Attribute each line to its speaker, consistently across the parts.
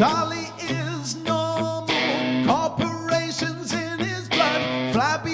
Speaker 1: Charlie is normal, corporations in his blood, flabby.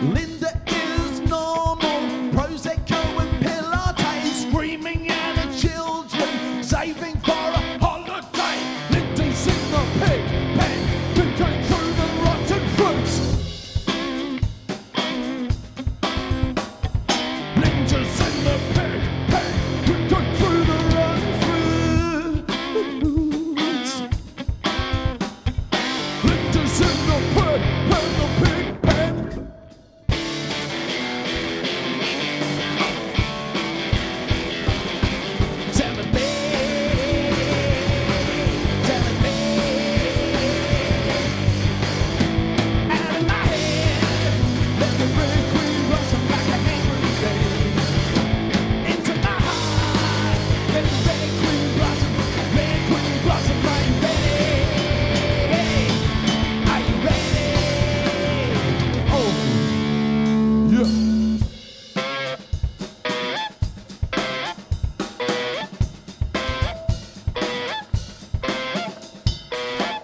Speaker 1: Linda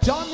Speaker 1: John